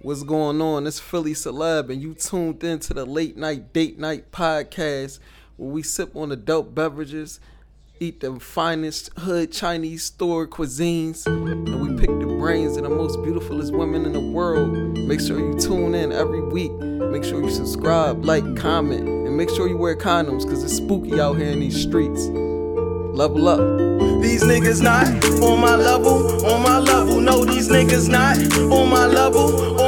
What's going on? It's Philly Celeb, and you tuned in to the late night date night podcast where we sip on adult beverages, eat the finest hood Chinese store cuisines, and we pick the brains of the most beautifulest women in the world. Make sure you tune in every week. Make sure you subscribe, like, comment, and make sure you wear condoms because it's spooky out here in these streets. Level up. These niggas not on my level, on my level. No, these niggas not on my level, on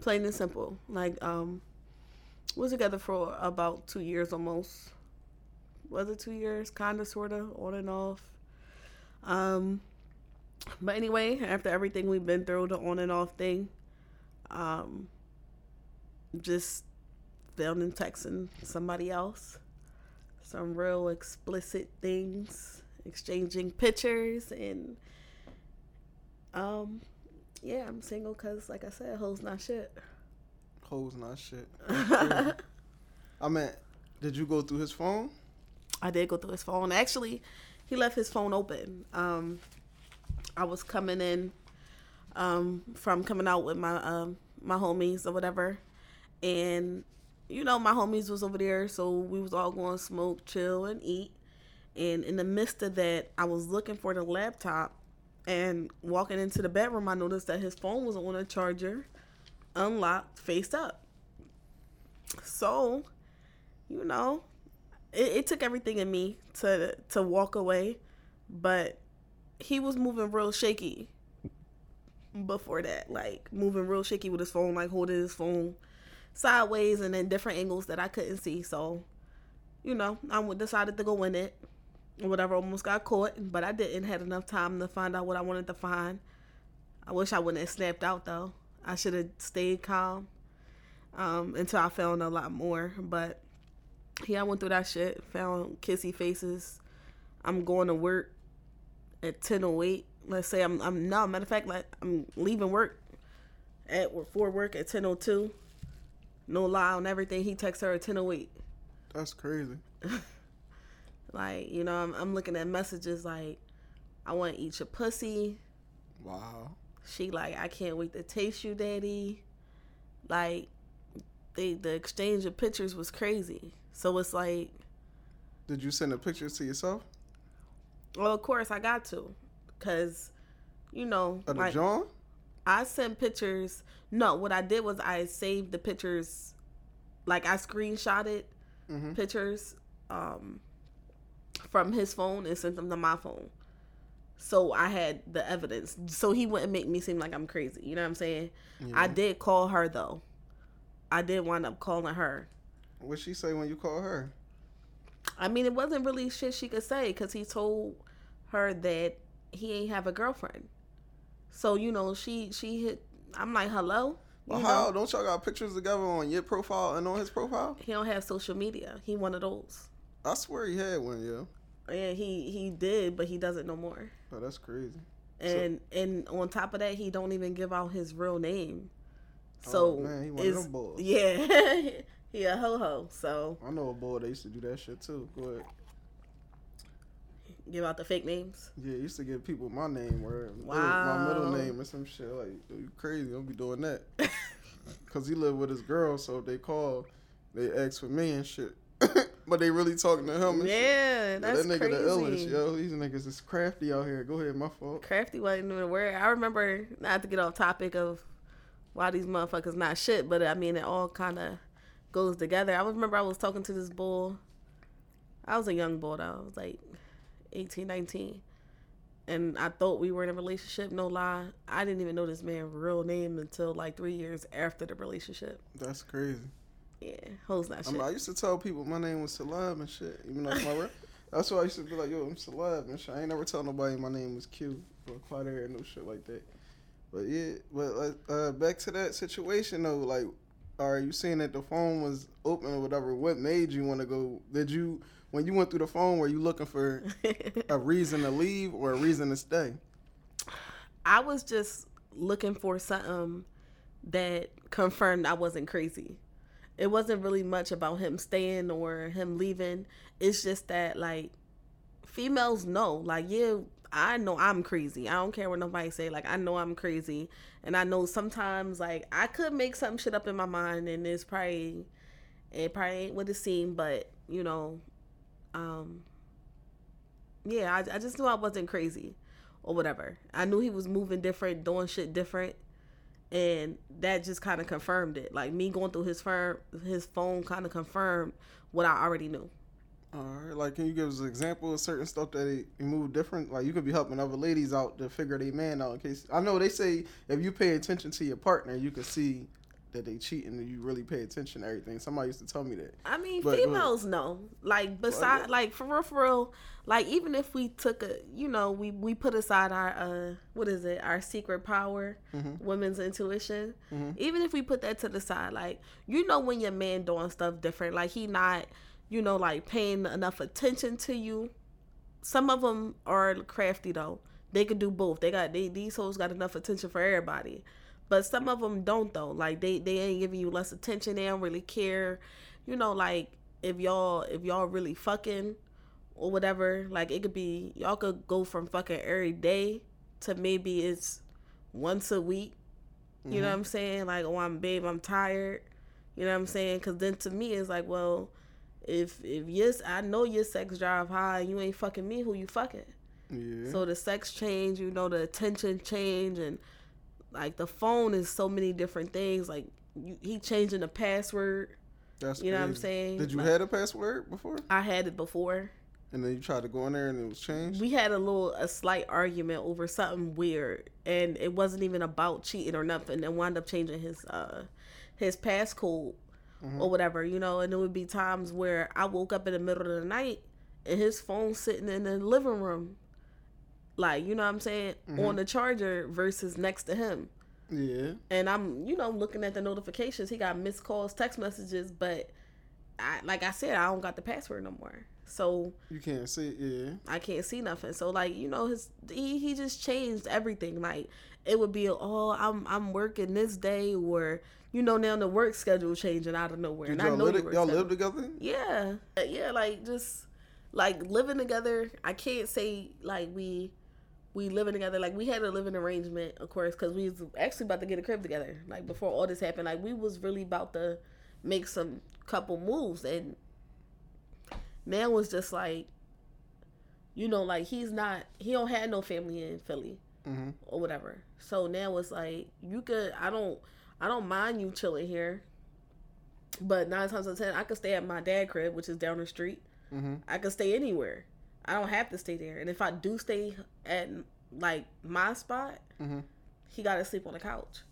plain and simple. Like um we was together for about 2 years almost. Was it 2 years? Kind of sort of on and off. Um but anyway, after everything we've been through, the on and off thing, um just found in texting somebody else some real explicit things, exchanging pictures, and um, yeah, I'm single because, like I said, hoes not shit. Hoes not shit. I mean, did you go through his phone? I did go through his phone. Actually, he left his phone open. Um, I was coming in um, from coming out with my um, my homies or whatever, and you know my homies was over there, so we was all going to smoke, chill, and eat. And in the midst of that, I was looking for the laptop, and walking into the bedroom, I noticed that his phone was on a charger, unlocked, face up. So, you know, it, it took everything in me to to walk away, but he was moving real shaky before that, like moving real shaky with his phone, like holding his phone sideways and in different angles that I couldn't see. So, you know, I decided to go in it. Whatever, almost got caught, but I didn't Had enough time to find out what I wanted to find. I wish I wouldn't have snapped out though. I should have stayed calm um, until I found a lot more. But yeah, I went through that shit. Found kissy faces. I'm going to work at 10:08. Let's say I'm I'm no matter of fact like I'm leaving work at for work at 10:02. No lie on everything. He texts her at 10:08. That's crazy. Like you know, I'm, I'm looking at messages like, I want to eat your pussy. Wow. She like, I can't wait to taste you, daddy. Like, they the exchange of pictures was crazy. So it's like, Did you send the pictures to yourself? well, of course I got to, cause, you know, Of the like, John? I sent pictures. No, what I did was I saved the pictures, like I screenshotted Mm-hmm. pictures um, from his phone and sent them to my phone. So I had the evidence. So he wouldn't make me seem like I'm crazy. You know what I'm saying? I did call her though. I did wind up calling her. What'd she say when you called her? I mean, it wasn't really shit she could say because he told her that he ain't have a girlfriend. So you know, she she hit. I'm like, hello. Well, know? how? Don't y'all got pictures together on your profile and on his profile? He don't have social media. He one of those. I swear he had one, yeah. Yeah, he he did, but he doesn't no more. Oh, that's crazy. And and on top of that, he don't even give out his real name. Oh, so Oh, man, he one of them boys. Yeah, he a ho ho. So I know a boy that used to do that shit too. Go ahead. give out the fake names. Yeah, he used to give people my name or my middle name or some shit. Like, you crazy. Don't be doing that. Cause he lived with his girl, so if they call, they ask for me and shit. But they really talking to him. And shit. Yeah, Yeah, that's that nigga crazy. the illest, yo. These niggas is crafty out here. Go ahead, my fault. Crafty wasn't even a word. I remember not to get off topic of why these motherfuckers not shit, but I mean it all kind of goes together. I remember I was talking to this bull. I was a young boy though. I was like 18, 19. And I thought we were in a relationship. No lie, I didn't even know this man's real name until like three years after the relationship. That's crazy. Yeah, hoes not I, shit. mean, I used to tell people my name was Celeb and shit, even though it's my rap. That's why I used to be like, yo, I'm Celeb and shit. I ain't never tell nobody my name was Q or Clyde or no shit like that. But yeah, but uh, back to that situation though, like, are you saying that the phone was open or whatever? What made you want to go? Did you when you went through the phone, were you looking for a reason to leave or a reason to stay? I was just looking for something that confirmed I wasn't crazy. It wasn't really much about him staying or him leaving. It's just that like females know, like yeah, I know I'm crazy. I don't care what nobody say. Like I know I'm crazy, and I know sometimes like I could make some shit up in my mind, and it's probably it probably ain't what it seemed, but you know, um, yeah, I, I just knew I wasn't crazy or whatever. I knew he was moving different, doing shit different, and that just kind of confirmed it. Like me going through his firm, his phone kind of confirmed what I already knew. All right, like can you give us an example of certain stuff that he, he moved different? Like you could be helping other ladies out to figure their man out. In case I know they say if you pay attention to your partner, you can see that they cheating and you really pay attention to everything. Somebody used to tell me that. I mean, but, females but, know. Like beside, well, like for real, for real. Like even if we took a, you know, we we put aside our uh, what is it, our secret power, mm-hmm. women's intuition. Mm-hmm. Even if we put that to the side, like you know when your man doing stuff different, like he not, you know, like paying enough attention to you. Some of them are crafty though. They can do both. They got they these hoes got enough attention for everybody but some of them don't though. Like they they ain't giving you less attention. They don't really care. You know like if y'all if y'all really fucking or whatever like it could be y'all could go from fucking every day to maybe it's once a week. You mm-hmm. know what i'm saying? Like oh i'm babe i'm tired. You know what i'm saying? Because then to me it's like well if if yes i know your sex drive high. You ain't fucking me who you fucking. Yeah. so the sex change you know the attention change and like the phone is so many different things. Like you, he changing the password. That's you know what I'm saying. Did you like, had a password before? I had it before. And then you tried to go in there and it was changed. We had a little a slight argument over something weird, and it wasn't even about cheating or nothing. And wound up changing his uh his passcode mm-hmm. or whatever, you know. And there would be times where I woke up in the middle of the night and his phone sitting in the living room like you know what I'm saying, mm-hmm. on the charger versus next to him. Yeah. And I'm, you know, looking at the notifications. He got missed calls, text messages, but I, like I said, I don't got the password no more. So you can't see, yeah. I can't see nothing. So like, you know, his he he just changed everything. Like it would be, oh, I'm I'm working this day, or you know, now the work schedule changing out of nowhere. Did and y'all I know live, y'all live together? Yeah, yeah, like just like living together. I can't say like we we living together. Like we had a living arrangement, of course, because we was actually about to get a crib together. Like before all this happened, like we was really about to make some couple moves, and man was just like, you know, like he's not, he don't have no family in Philly mm-hmm. or whatever. So now it's like you could, I don't, I don't mind you chilling here, but nine times out of ten, I could stay at my dad crib, which is down the street. Mm-hmm. I could stay anywhere. I don't have to stay there. And if I do stay at like my spot, mm-hmm. he got to sleep on the couch.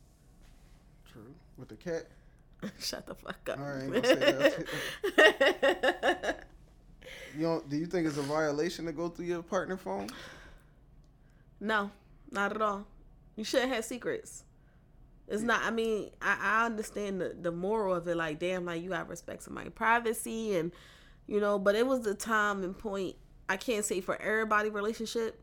True. With the cat. Shut the fuck up. All right. you don't? Do you think it's a violation to go through your partner phone? No, not at all. You shouldn't have secrets. It's not. I mean, I, I understand the, the moral of it. Like, damn, like you gotta respect somebody's privacy, and you know. But it was the time and point I can't say for everybody relationship,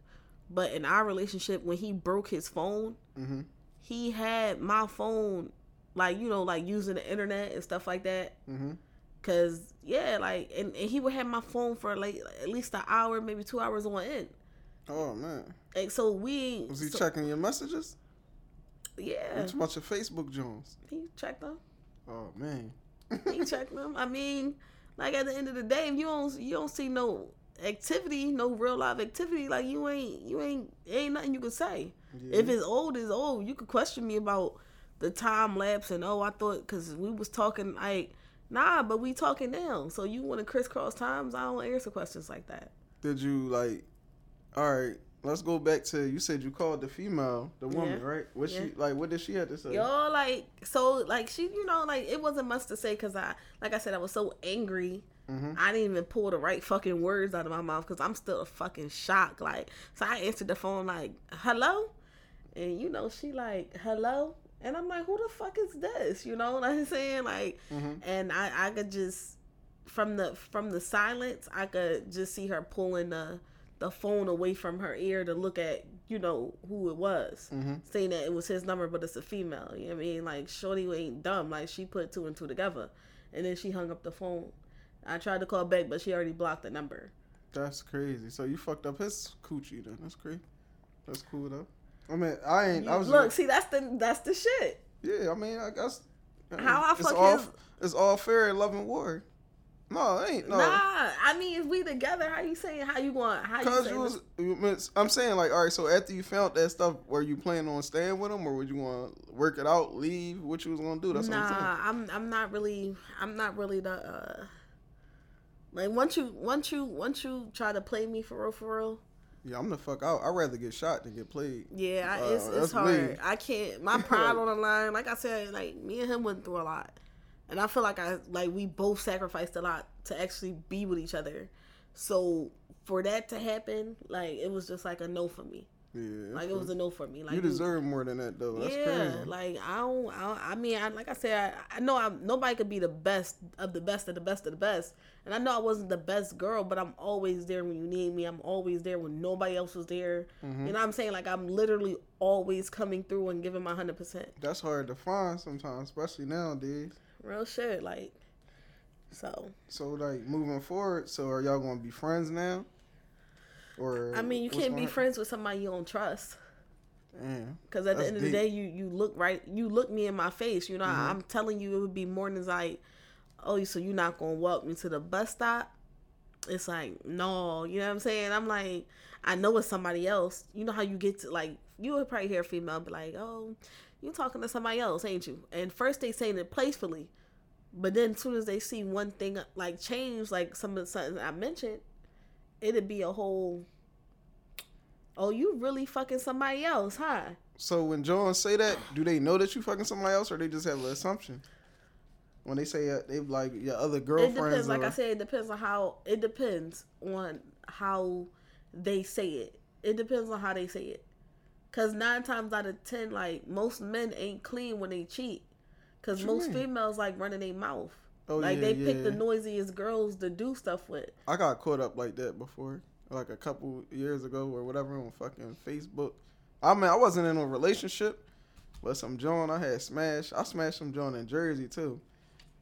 but in our relationship, when he broke his phone, mm-hmm. he had my phone, like you know, like using the internet and stuff like that. Mm-hmm. Cause yeah, like and, and he would have my phone for like at least an hour, maybe two hours on end. Oh man! And so we was he so, checking your messages? Yeah. What's about your Facebook Jones? He checked them. Oh man. he checked them. I mean, like at the end of the day, if you don't you don't see no activity, no real life activity, like you ain't you ain't ain't nothing you can say. Yeah. If it's old, it's old. You could question me about the time lapse and oh, I thought because we was talking like nah, but we talking now. So you want to crisscross times? I don't answer questions like that. Did you like? All right, let's go back to you said you called the female, the woman, yeah. right? What yeah. she like? What did she have to say? Yo, like so, like she, you know, like it wasn't much to say because I, like I said, I was so angry Mm-hmm. I didn't even pull the right fucking words out of my mouth because I'm still a fucking shock. Like, so I answered the phone like, "Hello," and you know she like hello, and I'm like, who the fuck is this? You know what I'm saying? Like, Mhm. and I I could just from the from the silence, I could just see her pulling the the phone away from her ear to look at you know who it was, Mhm. saying that it was his number, but it's a female. You know what I mean? Like Shorty ain't dumb. Like she put two and two together, and then she hung up the phone. I tried to call back, but she already blocked the number. That's crazy. So you fucked up his coochie then. That's crazy. That's cool though. I mean, I ain't. I was Look, see that's the that's the shit. Yeah, I mean, I guess. How I it's fuck all, his- It's all fair in love and war. No, it ain't. No. Nah, I mean if we together, how you saying how you going? How you Cause you was, you I'm saying like, all right. So after you found that stuff, were you planning on staying with him, or would you want to work it out, leave? What you was gonna do? That's what I'm saying. nah, I'm I'm not really I'm not really the uh like once you once you once you try to play me for real for real, Yeah, I'm the fuck out. I'd rather get shot than get played. yeah, I, Uh, it's it's hard. me. I can't my pride on the line. Like I said, like me and him went through a lot, and I feel like I like we both sacrificed a lot to actually be with each other. So for that to happen, like it was just like a no for me. Yeah, Like it was a no for me. Like you deserve more than that though. That's yeah, crazy. like I don't, I, don't- I mean, I, like I said, I, I know I'm nobody could be the best of the best of the best of the best, and I know I wasn't the best girl, but I'm always there when you need me. I'm always there when nobody else was there. Mm-hmm. You know what I'm saying? Like I'm literally always coming through and giving my hundred percent. That's hard to find sometimes, especially nowadays. Real shit, like. So So like moving forward, so are y'all gonna be friends now? Or I mean, you can't be friends with somebody you don't trust. Because at the end of the day, you you look right. You look me in my face. You know, Mm-hmm. I'm telling you, it would be more than like, oh, so you're not gonna walk me to the bus stop? It's like no, you know what I'm saying? I'm like, I know it's somebody else. You know how you get to like, you would probably hear a female be like, oh, you talking to somebody else, ain't you? And first they saying it playfully, but then as soon as they see one thing like change, like some of the something I mentioned, it'd be a whole. Oh, you really fucking somebody else, huh? So when John say that, do they know that you fucking somebody else, or they just have an assumption? When they say uh, they like your other It girlfriends, depends. Like I said, it depends on how. It depends on how they say it. It depends on how they say it. Cause nine times out of ten, like most men ain't clean when they cheat. Cause most mean? females like running their mouth. Oh, like yeah, they pick the noisiest girls to do stuff with. I got caught up like that before, like a couple years ago or whatever on fucking Facebook. I mean, I wasn't in a relationship, but some John I had smashed. I smashed some John in Jersey too,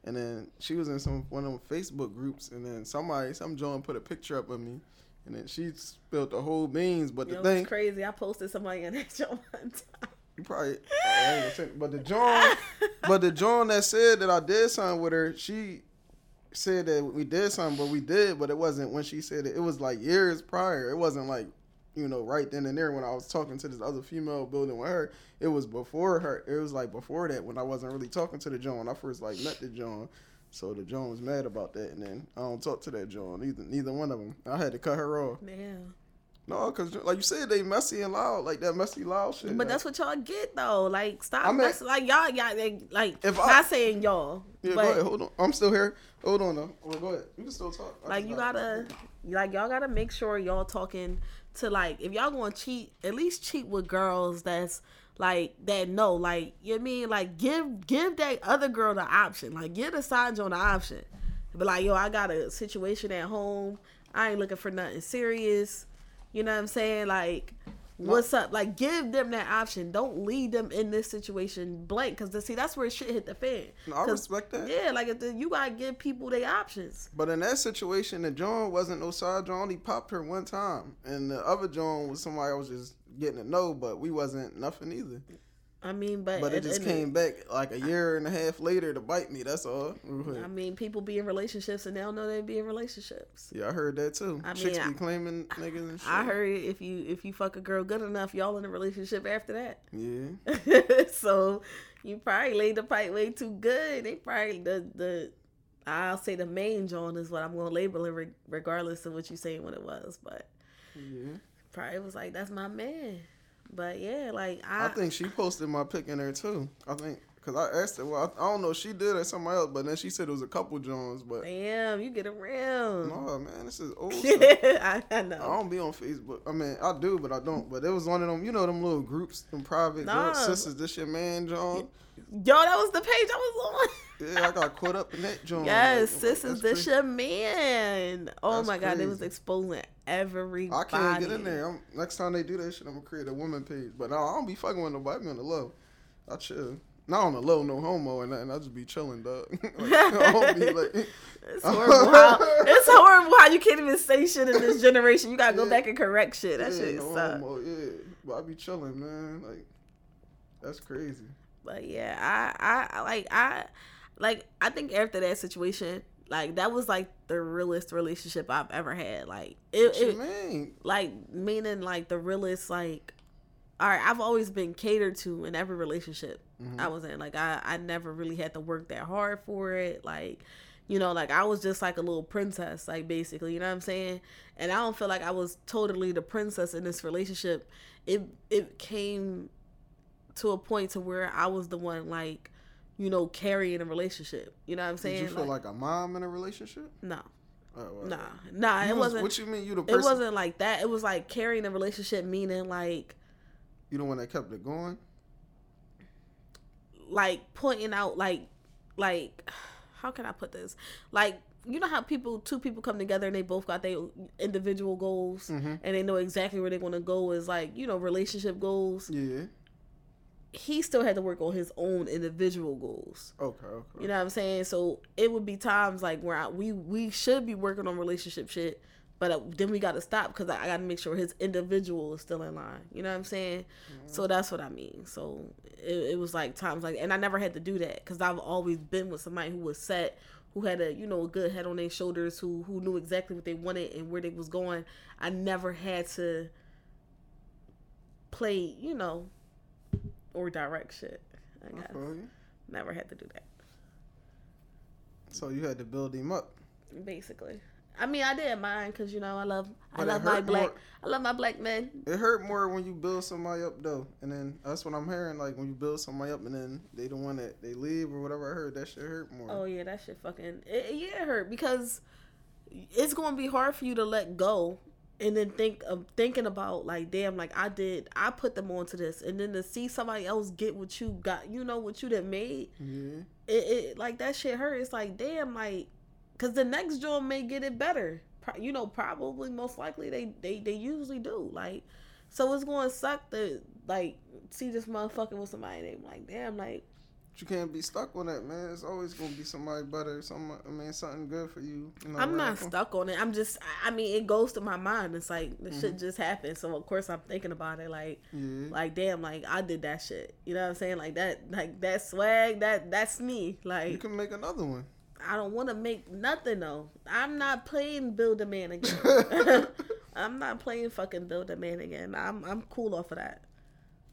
and then she was in some one of them Facebook groups, and then somebody, some John put a picture up of me, and then she spilled the whole beans. But You the know, thing, crazy. I posted somebody in that show one time. You probably, I ain't gonna say- but the John, but the John that said that I did something with her, she said that we did something, but we did, but it wasn't when she said it. It was like years prior. It wasn't like, you know, right then and there when I was talking to this other female building with her. It was before her. It was like before that when I wasn't really talking to the John. I first like met the John. So the John was mad about that, and then I don't talk to that John. Neither, neither one of them. I had to cut her off. Man. No, cause like you said, they messy and loud, like that messy loud shit. But that's what y'all get though. Like stop I mean- messing like y'all y'all they, like If I- not saying y'all. Yeah, but go ahead. Hold on. I'm still here. Hold on though. Well, go ahead. You can still talk. I Like you got- gotta, like y'all gotta make sure y'all talking to like if y'all gonna cheat, at least cheat with girls that's like that know, like you know what I mean, like give give that other girl the option, like give the side on the option, but like yo, I got a situation at home, I ain't looking for nothing serious, you know what I'm saying, like. What's up? Like, give them that option. Don't leave them in this situation blank. Cause see, that's where shit hit the fan. No, I respect that. Yeah, like if the, you gotta give people their options. But in that situation, the John wasn't no side John. He popped her one time, and the other John was somebody I was just getting to know, but we wasn't nothing either. I mean, but But it just came back like a year and a half later to bite me. That's all. I mean, people be in relationships and they don't know they be in relationships. Yeah, I heard that too. I Chicks mean, be claiming niggas and shit. I heard if you if you fuck a girl good enough, y'all in a relationship after that. Yeah. so you probably laid the pipe way too good. They probably the the I'll say the main John is what I'm gonna label it re- regardless of what you saying what it was, but Yeah. probably was like that's my man. But yeah, like I, I think she posted my pic in there too. I think Cause I asked her, well, I, I don't know if she did or somebody else, but then she said it was a couple Jones. But Damn, you get around. no, man, this is old. I, I I don't be on Facebook. I mean, I do, but I don't. But it was one of them, you know, them little groups, them private Nah. girl, sisters. This your man, John. Yo, that was the page I was on. Yeah, I got caught up in that, joint. Yes, Like, that's is this crazy. your man. Oh my god, it was exposing everybody. I can't get in there. I'm, next time they do that shit, I'm gonna create a woman page. But no, I don't be fucking with nobody. On the low. I chill. Not on the low, no homo or nothing. I just be chilling, dog. like, be like, It's horrible. How, it's horrible how you can't even say shit in this generation. You gotta go Yeah. back and correct shit. That yeah, shit no suck. homo, yeah. But I be chilling, man. Like, that's crazy. But yeah, I, I like, I, like, I think after that situation, like that was like the realest relationship I've ever had. Like it, it mean? like meaning like the realest like. All right, I've always been catered to in every relationship Mm-hmm. I was in. Like I, I never really had to work that hard for it. Like, you know, like I was just like a little princess, like basically, you know what I'm saying? And I don't feel like I was totally the princess in this relationship. It it came to a point to where I was the one like, you know, carrying a relationship. You know what I'm saying? Did you feel like, a mom in a relationship? no. Oh, well, Nah. Nah, You it was- wasn't What you mean? You the person? it wasn't like that. It was like carrying a relationship meaning like You the one that kept it going? like pointing out like like how can I put this? Like you know how people two people come together and they both got their individual goals Mhm. and they know exactly where they're gonna go is like, you know, relationship goals. Yeah. He still had to work on his own individual goals. Okay. Okay. You know what I'm saying? So it would be times like where I, we we should be working on relationship shit, but uh, then we got to stop because I, I got to make sure his individual is still in line. You know what I'm saying? So that's what I mean. So it, it was like times like, and I never had to do that because I've always been with somebody who was set, who had a you know a good head on their shoulders, who who knew exactly what they wanted and where they was going. I never had to play, you know, or direct shit. I I guess never had to do that. So you had to build him up. basically. I mean, I didn't mind because you know I love I But it love my black more- I love my black men. It hurt more when you build somebody up though, and then that's what I'm hearing. Like when you build somebody up and then they the one that they leave or whatever. I heard that shit hurt more. Oh yeah, that shit fucking it, yeah it hurt because it's gonna be hard for you to let go and then think of thinking about like damn like I did I put them onto this and then to see somebody else get what you got you know what you done made Yeah. it, it like that shit hurt. It's like damn like because the next joint may get it better. Pro- You know, probably most likely they they they usually do. Like, so it's going to suck to like see this motherfucker with somebody and they like damn like But you can't be stuck on that, man. It's always gonna be somebody better. Some, I mean, something good for you. you know, I'm not stuck on it. I'm just I- I mean it goes to my mind. It's like the Mm-hmm. shit just happened. So of course I'm thinking about it like Yeah. like damn like I did that shit. You know what I'm saying? Like that like that swag that that's me. Like you can make another one. I don't want to make nothing though. I'm not playing Build a Man again. I'm not playing fucking Build a Man again. I'm I'm cool off of that.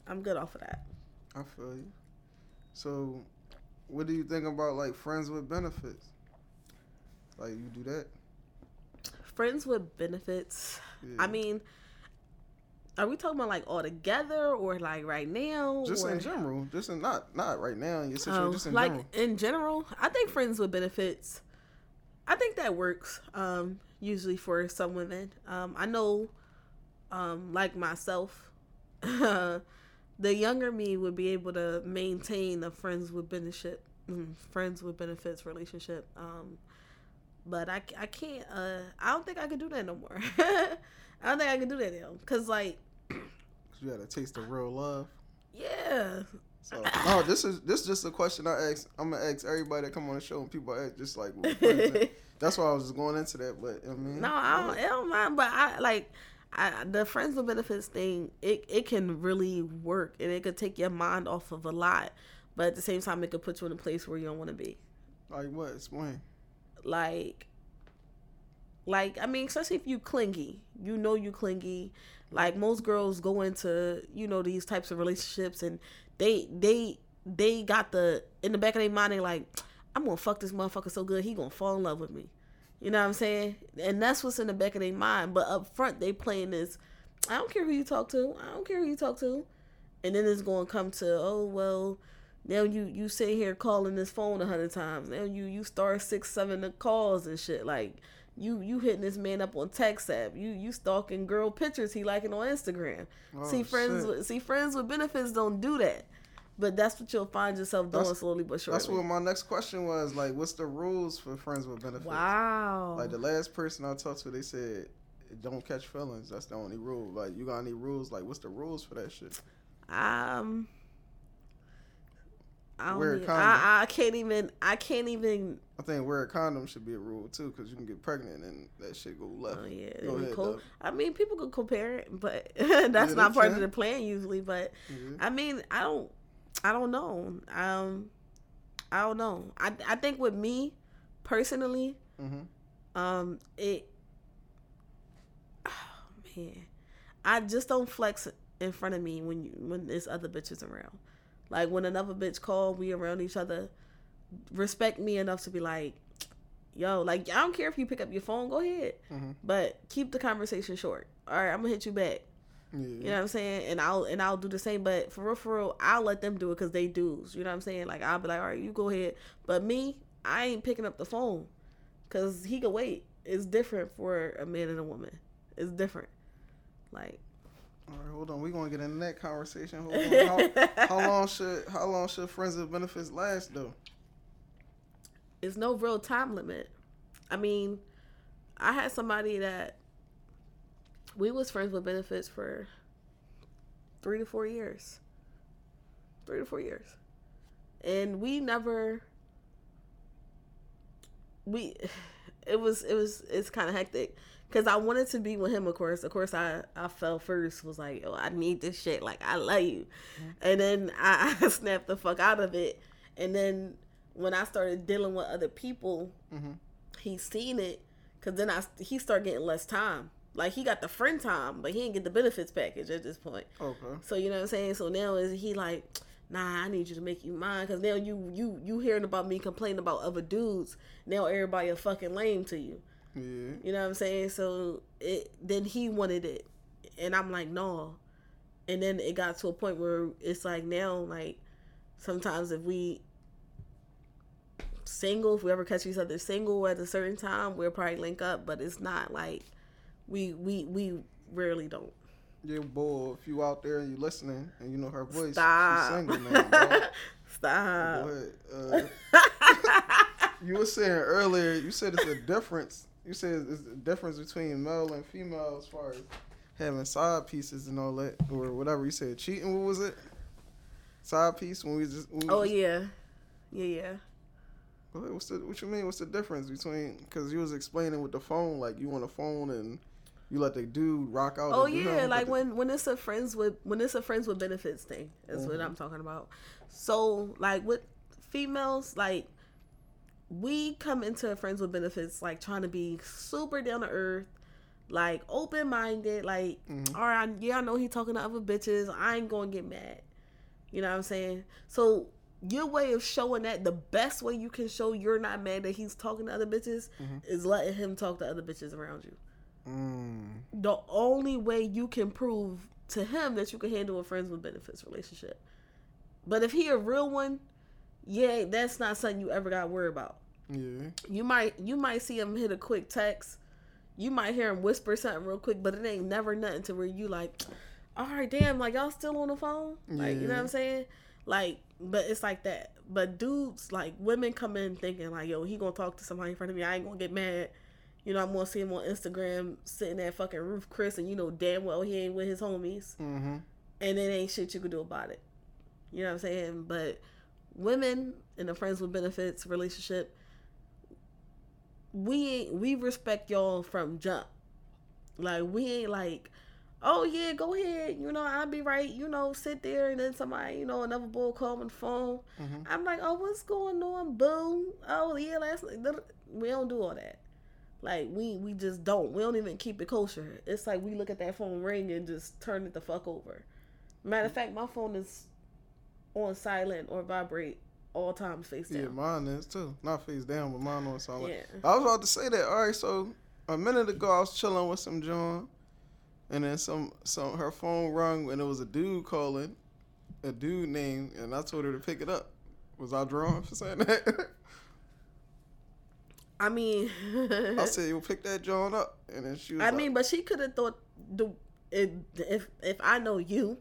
I'm good off of that. I feel you. So, what do you think about like friends with benefits? Like you do that? Friends with benefits. Yeah. I mean, are we talking about like all together or like right now? just or, in general, just in not not right now in your situation, Oh, just in like general. in general, I think friends with benefits. I think that works. Um, usually for some women. Um, I know, um, like myself, the younger me would be able to maintain a friends with benefit, mm, friends with benefits relationship. Um, but I, I can't. Uh, I don't think I can do that no more. I don't think I can do that now. Cause like, 'Cause you got to taste the real love. yeah, So no, this is this is just a question I ask. I'm gonna ask everybody that come on the show, and people ask just like, what friends are. that's why I was just going into that. But I mean, No, I don't, I don't mind, but I like I, the friends with benefits thing. It it can really work, and it could take your mind off of a lot, but at the same time, it could put you in a place where you don't want to be. like what? Explain. Like, like I mean, especially if you clingy, you know you clingy. Like most girls go into you know these types of relationships, and they they they got the in the back of their mind. They like, I'm gonna fuck this motherfucker so good he gonna fall in love with me. You know what I'm saying? And that's what's in the back of their mind. But up front, they playing this. I don't care who you talk to. I don't care who you talk to. And then it's going to come to, oh well, Now you you sit here calling this phone a hundred times. Now you you start six seven the calls and shit. Like you you hitting this man up on text app. You you stalking girl pictures he liking on Instagram. Oh, see friends shit. with see friends with benefits don't do that. But that's what you'll find yourself doing That's- slowly but surely. That's what my next question was. Like, what's the rules for friends with benefits? wow. Like the last person I talked to, they said don't catch feelings. That's the only rule. Like you got any rules? Like what's the rules for that shit? um I, don't Wear a condom. I, I can't even I can't even I think wear a condom should be a rule too, because you can get pregnant and that shit go left. Oh yeah, Go ahead, co- I mean, people could compare it, but that's they not part of the plan usually. But Mhm. I mean, I don't, I don't know. Um, I don't know. I I think with me personally, Mhm. um, it, oh, man, I just don't flex in front of me when you when there's other bitches around. Like when another bitch call, we around each other. Respect me enough to be like, yo, like I don't care if you pick up your phone, go ahead, Mhm. but keep the conversation short. All right, I'm gonna hit you back. Yeah. You know what I'm saying? And I'll and I'll do the same. But for real, for real, I'll let them do it because they dudes. You know what I'm saying? Like I'll be like, all right, you go ahead. But me, I ain't picking up the phone because he could wait. It's different for a man and a woman. It's different. Like All right, hold on. We're gonna get in that conversation. Hold on. How, how long should how long should friends with benefits last though? it's no real time limit. I mean, I had somebody that we was friends with benefits for three to four years. Three to four years. And we never we it was it was it's kind of hectic. Because I wanted to be with him of course. Of course I I fell first was like oh I need this shit. Like I love you. And then I, I snapped the fuck out of it. And then when I started dealing with other people Mhm. he seen it. Because then I he started getting less time like he got the friend time but he didn't get the benefits package at this point Okay. so you know what I'm saying. So now is he like, nah, I need you to make you mine because now you you you hearing about me complaining about other dudes. Now everybody a fucking lame to you. Yeah. You know what I'm saying? So it then he wanted it, and I'm like no, and then it got to a point where it's like now like sometimes if we single if we ever catch each other single at a certain time we'll probably link up but it's not like we we we rarely don't Yeah, boy, if you out there and you listening and you know her voice, Stop. she's. Stop. Ahead. Uh, you were saying earlier, you said it's a difference. You said it's a difference between male and female as far as having side pieces and all that, or whatever you said. Cheating, what was it? Side piece when we just. When we Oh just- yeah, yeah, yeah. What- What's the what you mean? What's the difference between? Because you was explaining with the phone, like you on the phone and you let the dude rock out. Oh yeah, like the- when when it's a friends with when it's a friends with benefits thing is what Mhm. I'm talking about. So like with females, like we come into friends with benefits like trying to be super down to earth, like open minded, like Mhm. all right, yeah, I know he talking to other bitches. I ain't gonna get mad. You know what I'm saying? So your way of showing that the best way you can show you're not mad that he's talking to other bitches Mhm. is letting him talk to other bitches around you Mm, the only way you can prove to him that you can handle a friends with benefits relationship. But if he a real one, yeah, that's not something you ever got to worry about. yeah. You might you might see him hit a quick text. You might hear him whisper something real quick, but it ain't never nothing to where you like, all right, damn, like y'all still on the phone, like you know what I'm saying? Like, but it's like that. But dudes, like women, come in thinking like, yo, he gonna talk to somebody in front of me. I ain't gonna get mad. You know, I'm gonna see him on Instagram sitting at fucking Ruth's Chris, and you know damn well he ain't with his homies, Mm-hmm. and it ain't shit you could do about it. You know what I'm saying? But women in a friends with benefits relationship, we ain't we respect y'all from jump. Like we ain't like, oh yeah, go ahead. You know, I'll be right. You know, sit there and then somebody, you know, another bull call on the phone. Mhm. I'm like, oh, what's going on, boo? Oh yeah, last we don't do all that. Like we we just don't. We don't even keep it kosher. It's like we look at that phone ring and just turn it the fuck over. Matter of fact, my phone is on silent or vibrate all times face down. Yeah, mine is too. Not face down, but mine on silent. Yeah. I was about to say that. All right, so a minute ago I was chilling with some John, and then some some her phone rung and it was a dude calling, a dude name, and I told her to pick it up. Was I drawn for saying that? I mean, I said you pick that John up, and then she was. I like, mean, but she could have thought the if if if I know you,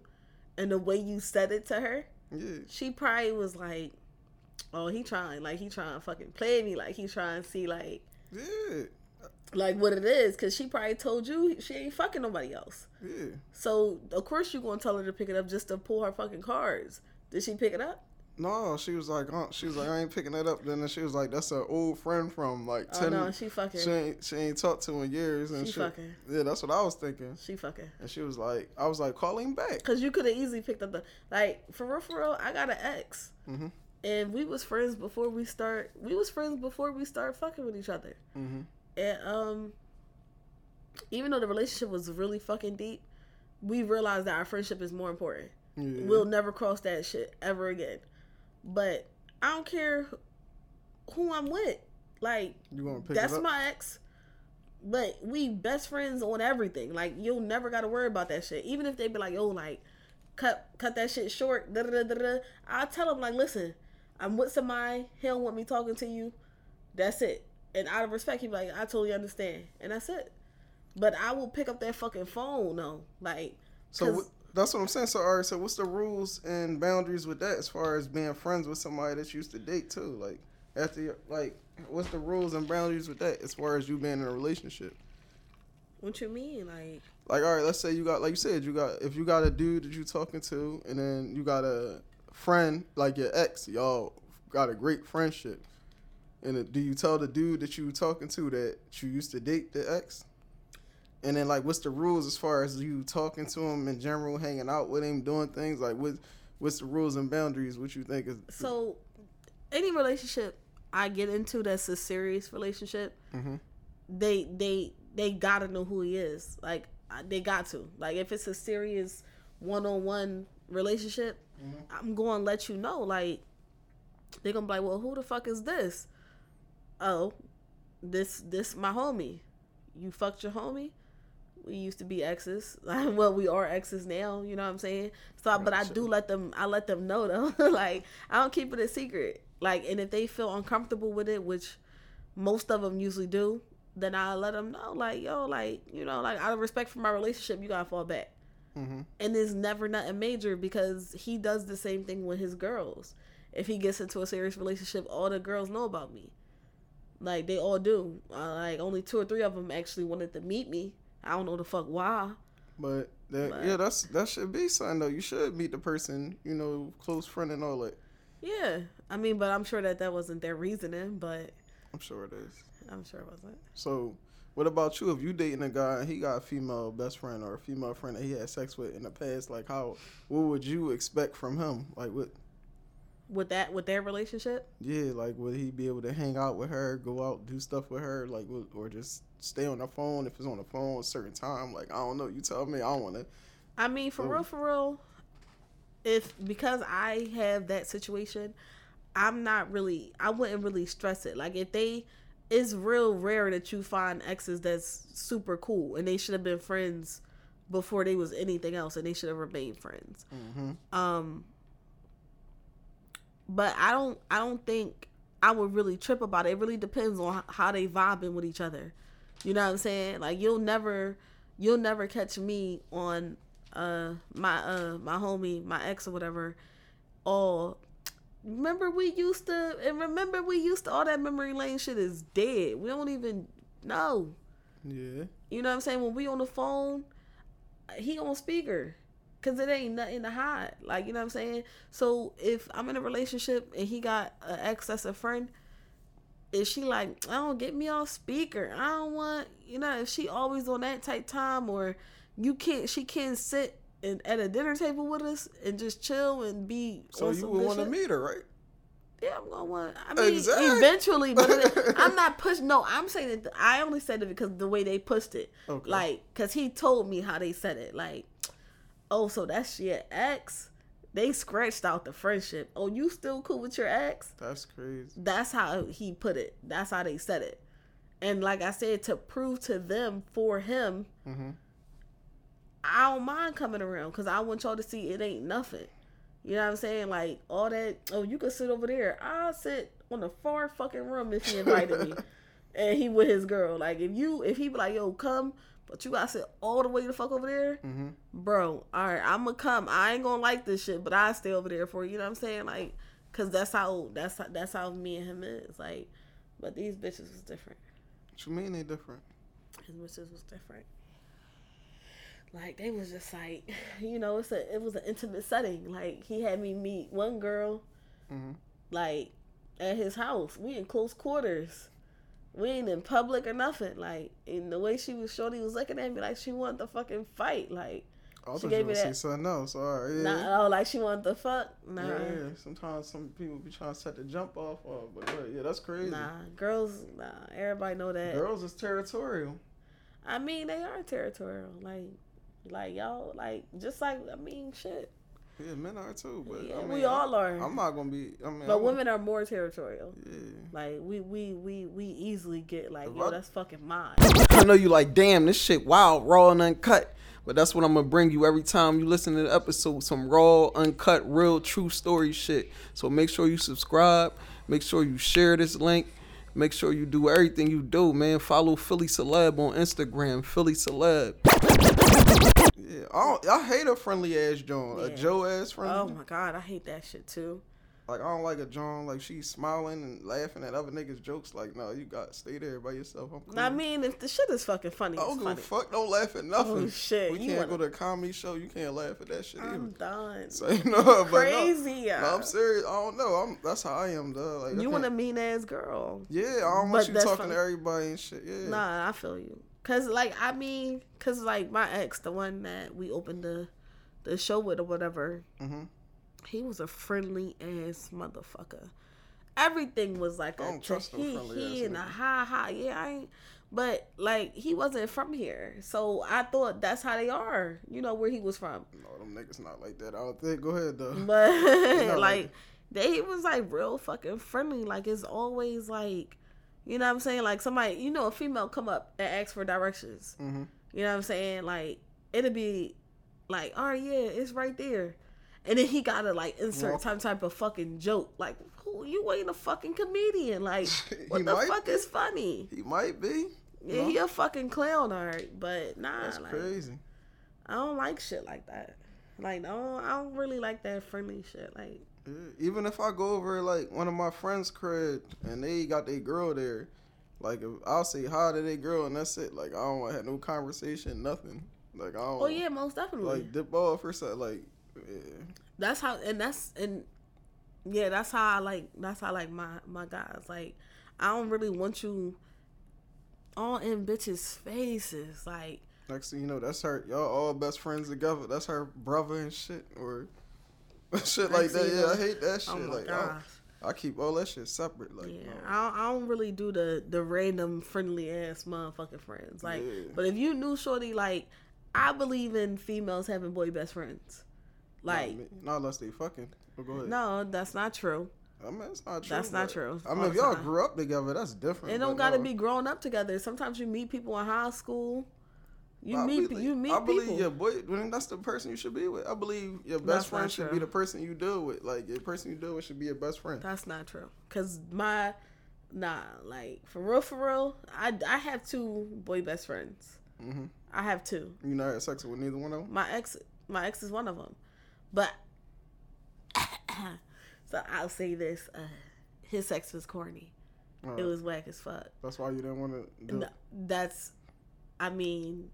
and the way you said it to her, yeah, she probably was like, "Oh, he trying like he trying to fucking play me, like he trying to see like yeah, like what it is," because she probably told you she ain't fucking nobody else. yeah. So of course you gonna tell her to pick it up just to pull her fucking cards. Did she pick it up? No, she was like, uh, she was like, I ain't picking that up. Then she was like, that's an old friend from like Oh ten. no, she fucking. she ain't she ain't talked to in years and She shit. fucking. Yeah, that's what I was thinking. She fucking. And she was like, I was like, call him back. Cause you could have easily picked up the like for real for real. I got an ex, Mhm. and we was friends before we start. We was friends before we start fucking with each other. Mhm. And um, even though the relationship was really fucking deep, we realized that our friendship is more important. Yeah. We'll never cross that shit ever again. But I don't care who I'm with. Like you gonna pick that's my ex. But we best friends on everything. Like you'll never gotta worry about that shit. Even if they be like, "Yo, like, cut cut that shit short." Da da da da. I'll tell them like, "Listen, I'm with somebody. He don't want me talking to you. That's it." And out of respect, he be like, "I totally understand," and that's it. But I will pick up that fucking phone though. Like, So that's what I'm saying. So all right, so what's the rules and boundaries with that as far as being friends with somebody that you used to date too? Like after like, what's the rules and boundaries with that as far as you being in a relationship? what you mean? Like, Like all right, let's say you got like you said you got if you got a dude that you talking to and then you got a friend like your ex, y'all got a great friendship. And do you tell the dude that you talking to that you used to date the ex? And then like, what's the rules as far as you talking to him in general, hanging out with him, doing things like what? What's the rules and boundaries? What you think is so any relationship I get into that's a serious relationship, Mhm. they they they gotta know who he is. Like they got to. Like if it's a serious one on one relationship, I'm going to let you know. Like they're gonna be like, well, who the fuck is this? Oh, this this my homie. You fucked your homie. We used to be exes. well, we are exes now. You know what I'm saying? So, but I do let them. I let them know though. like I don't keep it a secret. Like, and if they feel uncomfortable with it, which most of them usually do, then I let them know. Like, yo, like you know, like out of respect for my relationship, you gotta fall back. Mhm. And it's never nothing major because he does the same thing with his girls. If he gets into a serious relationship, all the girls know about me. Like they all do. Uh, like only two or three of them actually wanted to meet me. I don't know the fuck why. But that, But- yeah, that's that should be something though. You should meet the person, you know, close friend and all that. Yeah, I mean, but I'm sure that that wasn't their reasoning. But I'm sure it is. I'm sure it wasn't. So, what about you? If you dating a guy and he got a female best friend or a female friend that he had sex with in the past, like how, what would you expect from him? Like what? With that, with their relationship, Yeah, like would he be able to hang out with her, go out, do stuff with her, like, or just stay on the phone if it's on the phone a certain time? Like I don't know. You tell me. I don't want to. I mean, for Oh. real, for real, if because I have that situation, I'm not really, I wouldn't really stress it. Like if they, it's real rare that you find exes that's super cool and they should have been friends before they was anything else and they should have remained friends. Mm-hmm. Um, but I don't, I don't think I would really trip about it. It really depends on how they vibing with each other. You know what I'm saying? Like you'll never, you'll never catch me on uh my uh my homie, my ex or whatever. All remember we used to and remember we used to all that memory lane shit is dead. We don't even know. Yeah. You know what I'm saying? When we on the phone, he on speaker. Cause it ain't nothing to hide. Like, you know what I'm saying? So if I'm in a relationship and he got an ex that's a friend, is she like, I don't get me off speaker. I don't want you know, if she always on that type time or you can't she can't sit in, at a dinner table with us and just chill and be So on you would want to meet her, right? Yeah, I'm gonna want. I mean, Exactly. eventually, but it, I'm not pushing. No, I'm saying that I only said it because the way they pushed it, Okay. like, cause he told me how they said it. Like, oh, so that's your ex. They scratched out the friendship. Oh, you still cool with your ex? That's crazy. That's how he put it. That's how they said it. And like I said, to prove to them for him, Mhm. I don't mind coming around because I want y'all to see it ain't nothing. You know what I'm saying? Like all that. Oh, you could sit over there. I'll sit on the far fucking room if he invited me, and he with his girl. Like if you if he be like, yo, come, but you gotta sit all the way the fuck over there, Mm-hmm. bro. All right, I'm gonna come. I ain't gonna like this shit, but I stay over there for you. You know what I'm saying? Like, cause that's how that's how, that's how me and him is. Like, but these bitches was different. What you mean they different? His bitches was different. Like they was just like, you know, it's a it was an intimate setting. Like he had me meet one girl, Mhm. like at his house. We in close quarters. We ain't in public or nothing. Like, and the way she was, Shorty was looking at me like she wanted to fucking fight. Like, I She gave me that- something else. All right, yeah. nah, oh, like she wanted to fuck. Nah, Yeah, yeah. Sometimes some people be trying to set the jump off of, but yeah, yeah, that's crazy. nah. Girls, nah. Everybody know that. Girls is territorial. I mean, they are territorial. Like, like y'all, like just like I mean, shit. Yeah, men are too, but Yeah, I mean, we all are. I'm not gonna be. I mean, but I'm- women are more territorial. Yeah. Like we we we we easily get like, If yo, I- that's fucking mine. I know you like, damn, this shit wild, raw and uncut. But that's what I'm gonna bring you every time you listen to the episode. Some raw, uncut, real, true story shit. So make sure you subscribe. Make sure you share this link. Make sure you do everything you do, man. Follow Philly Celeb on Instagram, Philly Celeb. Yeah, I, I hate a friendly ass John, a Yeah. Joe ass friendly. Oh my god, I hate that shit too. Like I don't like a John like she's smiling and laughing at other niggas' jokes. Like no, you got to stay there by yourself. I'm cool. I mean, if the shit is fucking funny, I don't give a fuck. Don't laugh at oh, nothing. Oh, shit, We you can't wanna- go to a comedy show. You can't laugh at that shit I'm either. done. So you know, Crazy. No, no, I'm serious. I don't know. I'm that's how I am, though. Like you want a mean ass girl? Yeah, I don't But want you talking funny. to everybody and shit. Yeah. Nah, I feel you. Cause like I mean, cause like my ex, the one that we opened the the show with or whatever, Mhm. he was a friendly ass motherfucker. Everything was like I a don't trust he he and a ha ha. Yeah, I ain't. But like he wasn't from here, so I thought that's how they are. You know where he was from. No, them niggas not like that. I don't think. Go ahead though. But like like they was like real fucking friendly. Like it's always like you know what I'm saying? Like somebody you know, a female come up and ask for directions. Mhm. You know what I'm saying? Like it'll be like, oh yeah, it's right there. And then he gotta like insert Walk. some type of fucking joke. Like, who you ain't a fucking comedian. Like, what the fuck be. is funny? He might be. Yeah, he a fucking clown, alright. But nah, That's like crazy. I don't like shit like that. Like, no, I don't really like that friendly shit. Like. Even if I go over like one of my friends' crib and they got their girl there, like if I'll say hi to their girl and that's it. Like I don't want to have no conversation, nothing. Like I don't. oh yeah, most definitely. Like dip off or something. Like yeah. that's how and that's and yeah that's how i like that's how I like my my guys like i don't really want you all in bitches faces like Next thing you know, that's her. Y'all all best friends together. That's her brother and shit or shit like that. Yeah, I hate that oh shit. oh like I, I keep all that shit separate. Like yeah no. I, don't, I don't really do the the random friendly ass motherfucking friends like Yeah. but if you knew shorty like i believe in females having boy best friends like not unless they fucking. Go ahead. no that's not true I mean it's not true. That's not true. I mean, if y'all time. grew up together, that's different. it don't gotta no. be grown up together sometimes you meet people in high school you I meet believe- you meet I believe people your boy. When that's the person you should be with. I believe your best That's friend should be the person you deal with. Like the person you deal with should be your best friend. That's not true. Cause my nah, like for real, for real, I I have two boy best friends. hmm I have two. You not had sex with neither one of them. My ex, my ex is one of them, but so I'll say this: uh, his sex was corny. It was whack as fuck. That's why you didn't want to. No, that's, I mean,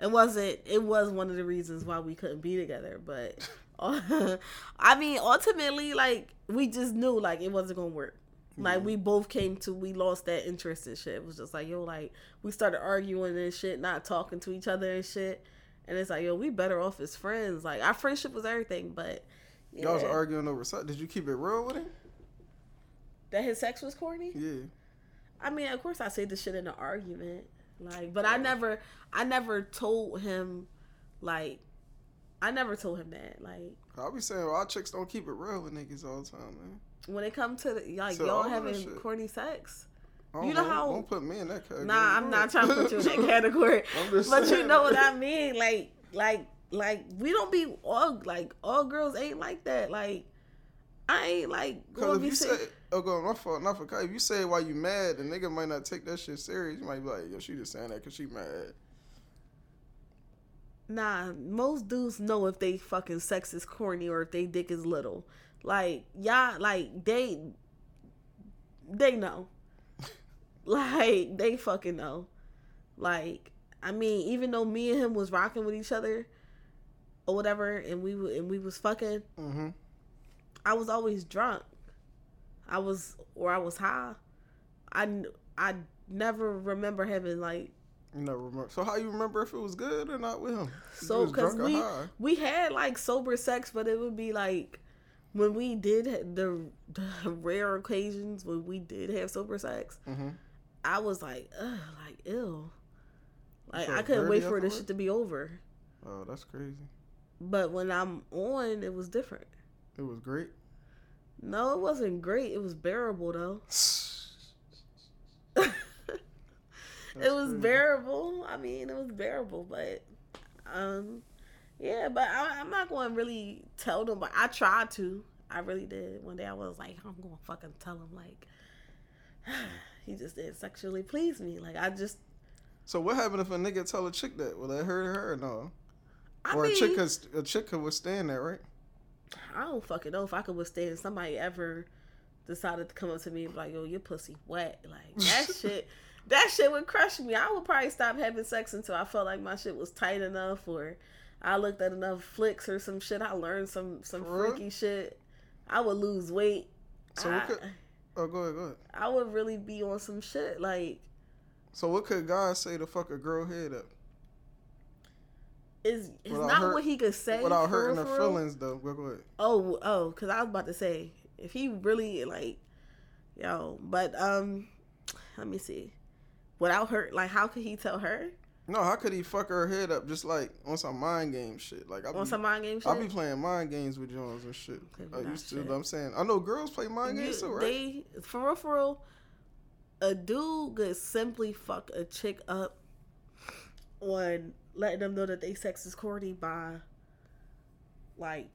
it wasn't. It was one of the reasons why we couldn't be together. But uh, I mean, ultimately, like we just knew like it wasn't gonna work. Like we both came to, we lost that interest in shit. It was just like yo, like we started arguing and shit, not talking to each other and shit. And it's like yo, we better off as friends. Like our friendship was everything, but yeah, Y'all was arguing over sex. Did you keep it real with him? that his sex was corny. Yeah. I mean, of course, I say this shit in an argument, like, but I never, I never told him, like, I never told him that, like, I be saying, well, our chicks don't keep it real with niggas all the time, man. when it comes to the, like So, y'all having corny sex. You know how- Don't put me in that category. Nah, I'm not trying to put you in that category, but you saying. know what I mean, like, like like we don't be all like all girls ain't like that. Like I ain't like going if be you say, oh, go my fault, not for cut. If you say why you mad, the nigga might not take that shit serious. You might be like, yo, she just saying that because she mad. Nah, most dudes know if they fucking sex is corny or if they dick is little. Like y'all, like they, they know. like they fucking know. Like I mean, even though me and him was rocking with each other, or whatever, and we and we was fucking, Mm-hmm. I was always drunk. I was or I was high. I I never remember having like You never remember. So how you remember if it was good or not with him? So, cause we we had like sober sex, but it would be like when we did the, the rare occasions when we did have sober sex. Mhm. I was like, ugh, like ill. Like I couldn't wait for this shit to be over. Oh, that's crazy. But when I'm on, it was different. It was great. No, it wasn't great. It was bearable though. it was crazy. bearable. I mean, it was bearable, but um, yeah. But I, I'm not going to really tell them. But I tried to. I really did. One day I was like, I'm going to fucking tell him like, he just didn't sexually please me. Like I just, So what happened if a nigga tell a chick that? Will that hurt her or no? I or mean, a chick could a chick could withstand that, right? I don't fucking know if I could withstand somebody ever decided to come up to me and be like, yo, your pussy wet. Like that shit. That shit would crush me. I would probably stop having sex until I felt like my shit was tight enough, or I looked at enough flicks or some shit. I learned some some For real? freaky shit. I would lose weight. So I, could? Oh, go ahead, go ahead. I would really be on some shit. Like, So what could God say to fuck a girl head up is it's Without not hurt- what he could say without hurting her feelings though? Go, go ahead. Oh, oh, because I was about to say if he really like, yo, but um, let me see. Without her, like, how could he tell her No, how could he fuck her head up just like on some mind game shit? Like I on be, some mind game shit? I be playing mind games with Jones and shit. I used to. shit. I'm saying I know girls play mind You- games too, right? They for real, for real. A dude could simply fuck a chick up on letting them know that they sex is corny by, like,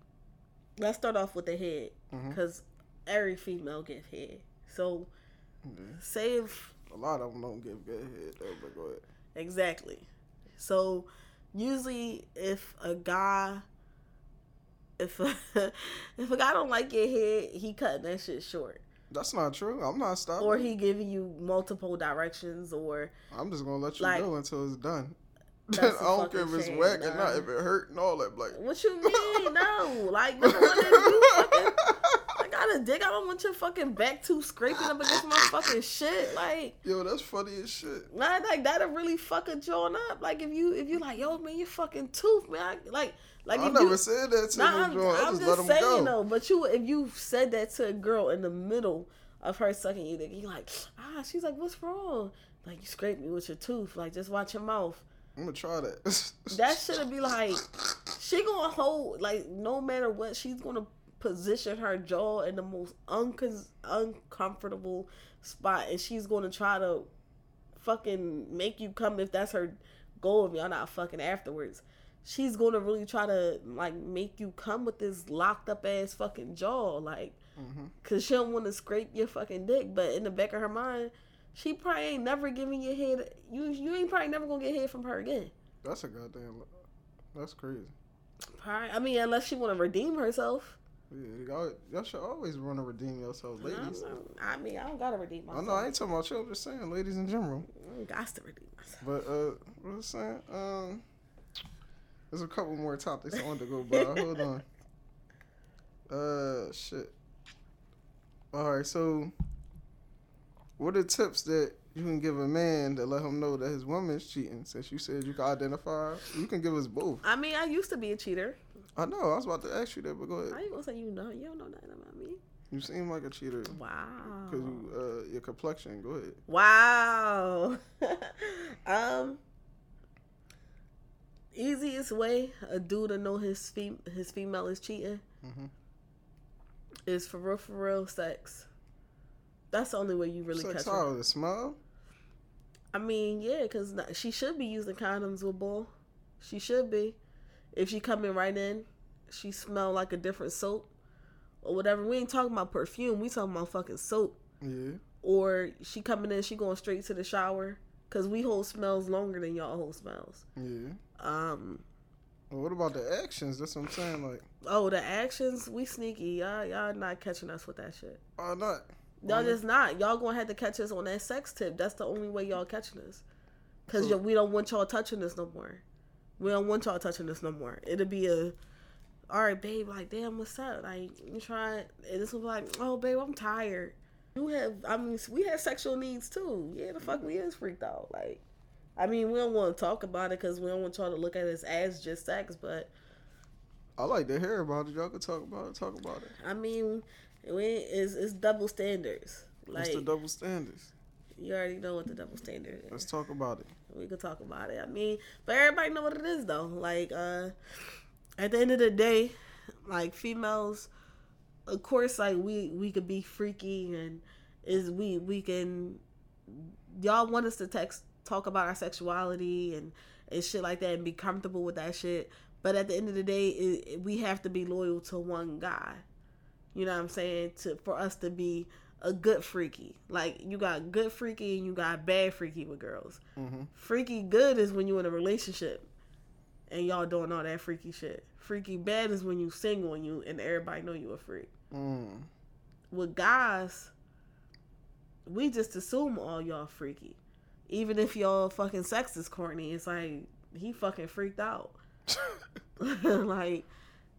let's start off with the head, mm-hmm. because every female give head. So, mm-hmm. say if A lot of them don't give good head though. But go ahead. Exactly. So usually if a guy if a, if a guy don't like your head, he cutting that shit short. That's not true. I'm not stopping. Or he giving you multiple directions or I'm just gonna let you Like- go until it's done. I That's a don't care if it's shame, whack or not. If it hurt and all that, like. what you mean? No. Like number one, you fucking I got a dick, I don't want your fucking back tooth scraping up against my fucking shit. Like Yo, that's funny as shit. Nah, like that'll really fuck a joint up. Like if you if you like, yo man, your fucking tooth, man. I, like like I if never you, said that to Nah, I'm, joint. I I'm just, just, let him saying go. though. But you, if you said that to a girl in the middle of her sucking you, then you like, ah, she's like, what's wrong? Like you scrape me with your tooth. Like just watch your mouth. I'm gonna try that. That should be like, she gonna hold like no matter what, she's gonna position her jaw in the most uncon- uncomfortable spot, and she's gonna try to fucking make you come if that's her goal. If y'all not fucking afterwards, she's gonna really try to like make you come with this locked up ass fucking jaw, like, Mhm. cause she don't want to scrape your fucking dick, but in the back of her mind. She probably ain't never giving you head. You you ain't probably never gonna get head from her again. That's a goddamn. That's crazy. Probably, I mean, unless she want to redeem herself. Yeah, y'all, y'all should always want to redeem yourselves, ladies. I mean, I don't gotta redeem myself. I know I ain't talking about you. I'm just saying, ladies in general. I got to redeem myself. But uh, what I'm saying? Um, there's a couple more topics I wanted to go by. Hold on. Uh, shit. All right, so what are tips that you can give a man to let him know that his woman's cheating? Since you said you can identify, you can give us both. I mean, I used to be a cheater. I know. I was about to ask you that, but go ahead. I ain't gonna say you know. You don't know nothing about me. You seem like a cheater Wow. because you, uh, your complexion. Go ahead. Wow. um. Easiest way a dude to know his fem- his female is cheating Mhm. is for real, for real sex. That's the only way you really catch her. The smell? I mean, yeah, because she should be using condoms with bull. She should be. if she coming right in, she smell like a different soap or whatever. We ain't talking about perfume. We talking about fucking soap. Yeah. Or she coming in, she going straight to the shower. Cause we hold smells longer than y'all hold smells. Yeah. Um. Well, what about the actions? That's what I'm saying. Like, Oh, the actions, we sneaky. Y'all, y'all not catching us with that shit. why not? Y'all just not. Y'all gonna have to catch us on that sex tip. That's the only way y'all catching us. Cause we don't want y'all touching us no more. We don't want y'all touching us no more. It'll be a, all right, babe. Like, damn, what's up? Like, you try. And this will be like, oh, babe, I'm tired. You have. I mean, we have sexual needs too. Yeah, the fuck we is freaked out. Like, I mean, we don't want to talk about it because we don't want y'all to look at it as just sex. But I like to hear about it. Y'all can talk about it. Talk about it. I mean, we it's, it's double standards. Like, What's the double standards? you already know what the double standard is. Let's talk about it. we can talk about it. I mean, but everybody know what it is though. Like, uh at the end of the day, like females, of course, like we we could be freaky and is we we can y'all want us to text talk about our sexuality and and shit like that and be comfortable with that shit. But at the end of the day, it, it- we have to be loyal to one guy. You know what I'm saying? To for us to be a good freaky. Like you got good freaky and you got bad freaky with girls. Mm-hmm. Freaky good is when you in a relationship and y'all doing all that freaky shit. Freaky bad is when you single and you and everybody know you a freak. Mm. With guys, we just assume all y'all freaky. Even if y'all fucking sex is corny, it's like he fucking freaked out. like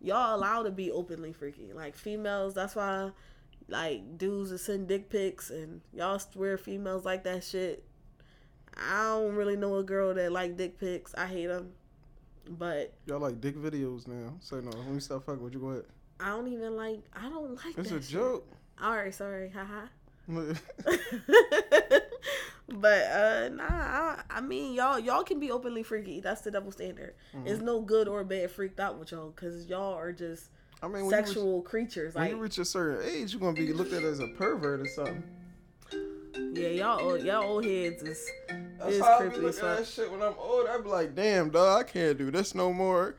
y'all allowed to be openly freaky. Like females, that's why like dudes that send dick pics and y'all swear females like that shit. I don't really know a girl that like dick pics. I hate them, but Y'all like dick videos now. Say no. Let me stop fucking with you. Go ahead. I don't even like. I don't like. It's a shit. joke. All right, sorry, haha. But uh nah, I, I mean y'all y'all can be openly freaky. That's the double standard. Mm-hmm. It's no good or bad freaked out with y'all because y'all are just I mean, you, reach, sexual creatures. when Like you reach a certain age, you're gonna be looked at as a pervert or something. yeah, y'all old, y'all old heads is That's is how I be looking at that shit when I'm old. I be like, damn, dog, I can't do this no more.